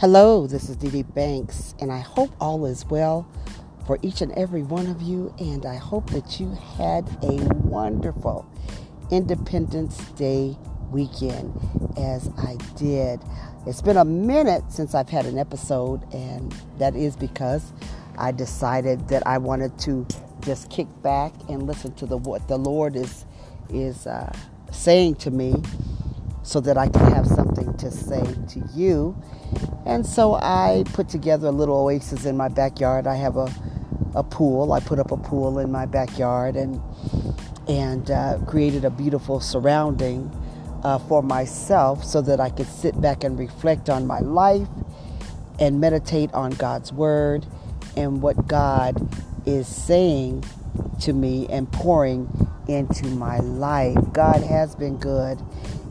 Hello, this is Dee Banks, and I hope all is well for each and every one of you. And I hope that you had a wonderful Independence Day weekend, as I did. It's been a minute since I've had an episode, and that is because I decided that I wanted to just kick back and listen to the what the Lord is is uh, saying to me so that I can have something to say to you. And so I put together a little oasis in my backyard. I have a, a pool. I put up a pool in my backyard and and uh, created a beautiful surrounding uh, for myself so that I could sit back and reflect on my life and meditate on God's word and what God is saying to me and pouring into my life. God has been good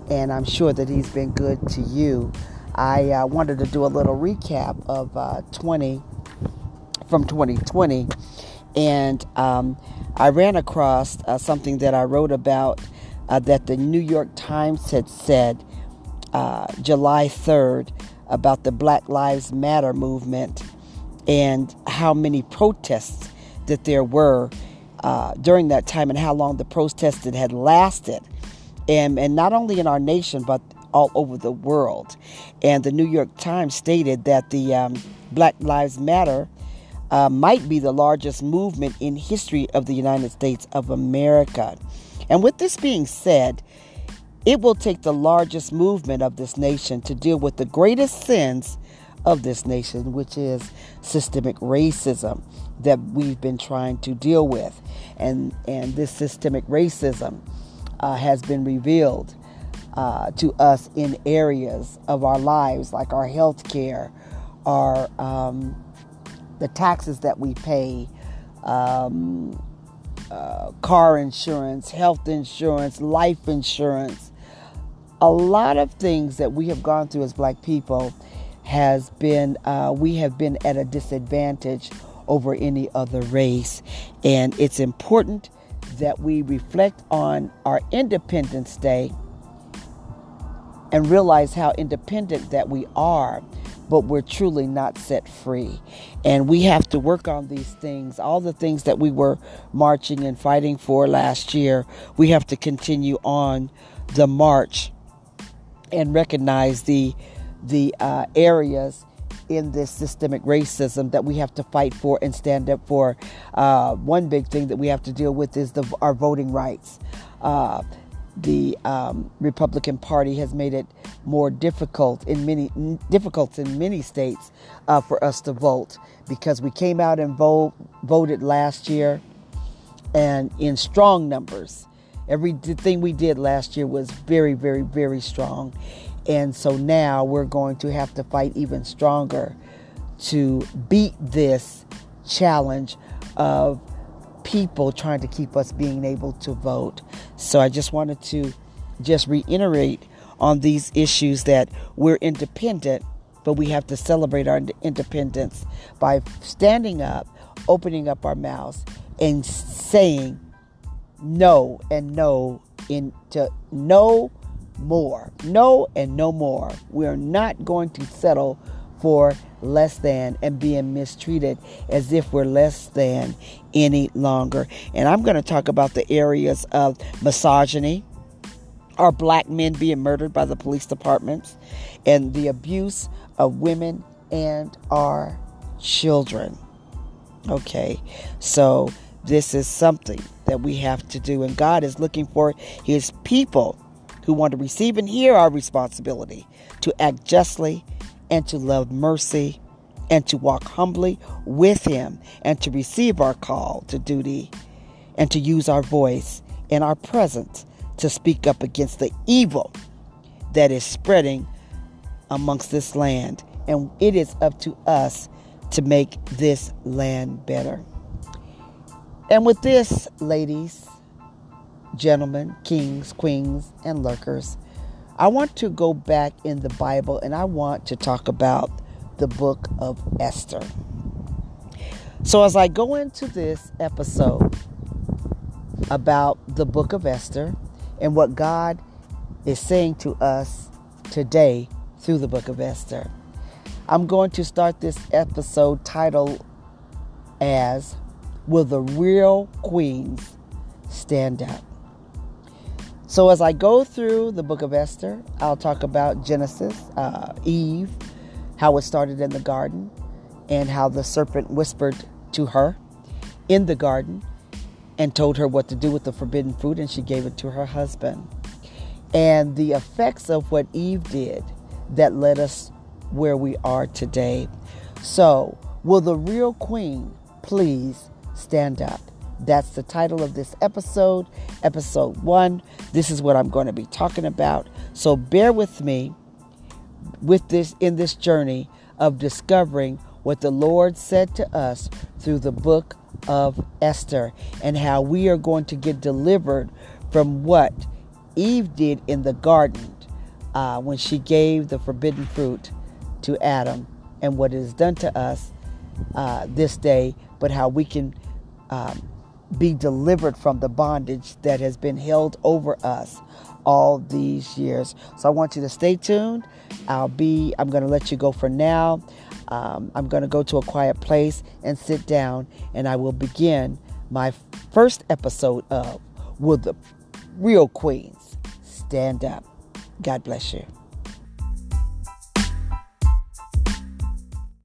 and I'm sure that He's been good to you. I uh, wanted to do a little recap of uh, 20 from 2020, and um, I ran across uh, something that I wrote about uh, that the New York Times had said uh, July 3rd about the Black Lives Matter movement and how many protests that there were uh, during that time and how long the protests had lasted and, and not only in our nation, but all over the world. And the New York Times stated that the um, Black Lives Matter uh, might be the largest movement in history of the United States of America. And with this being said, it will take the largest movement of this nation to deal with the greatest sins of this nation, which is systemic racism that we've been trying to deal with. And, and this systemic racism uh, has been revealed uh, to us in areas of our lives, like our health care, our um, the taxes that we pay, um, uh, car insurance, health insurance, life insurance. A lot of things that we have gone through as Black people has been uh, we have been at a disadvantage over any other race, and it's important that we reflect on our Independence Day and realize how independent that we are, but we're truly not set free. And we have to work on these things, all the things that we were marching and fighting for last year. We have to continue on the march and recognize the the uh, areas in this systemic racism that we have to fight for and stand up for. Uh, one big thing that we have to deal with is the, our voting rights. Uh, the um, Republican Party has made it more difficult in many difficult in many states uh, for us to vote because we came out and vote, voted last year and in strong numbers. Everything we did last year was very, very, very strong. And so now we're going to have to fight even stronger to beat this challenge of people trying to keep us being able to vote. So I just wanted to just reiterate on these issues that we're independent, but we have to celebrate our independence by standing up, opening up our mouths, and saying no and no into no more. No and no more. We are not going to settle for less than and being mistreated as if we're less than any longer. And I'm going to talk about the areas of misogyny, our black men being murdered by the police departments, and the abuse of women and our children. Okay, so this is something that we have to do, and God is looking for His people who want to receive and hear our responsibility to act justly and to love mercy and to walk humbly with Him and to receive our call to duty and to use our voice and our presence to speak up against the evil that is spreading amongst this land. And it is up to us to make this land better. And with this, ladies, gentlemen, kings, queens, and lurkers, I want to go back in the Bible and I want to talk about the book of Esther. So, as I go into this episode about the book of Esther and what God is saying to us today through the book of Esther, I'm going to start this episode titled as Will the Real Queens Stand Up? So, as I go through the book of Esther, I'll talk about Genesis, uh, Eve, how it started in the garden, and how the serpent whispered to her in the garden and told her what to do with the forbidden fruit, and she gave it to her husband. And the effects of what Eve did that led us where we are today. So, will the real queen please stand up? That's the title of this episode, episode one. This is what I'm going to be talking about. So bear with me with this in this journey of discovering what the Lord said to us through the book of Esther and how we are going to get delivered from what Eve did in the garden uh, when she gave the forbidden fruit to Adam and what it has done to us uh, this day, but how we can um, be delivered from the bondage that has been held over us all these years. So I want you to stay tuned. I'll be, I'm going to let you go for now. Um, I'm going to go to a quiet place and sit down, and I will begin my first episode of Will the Real Queens Stand Up? God bless you.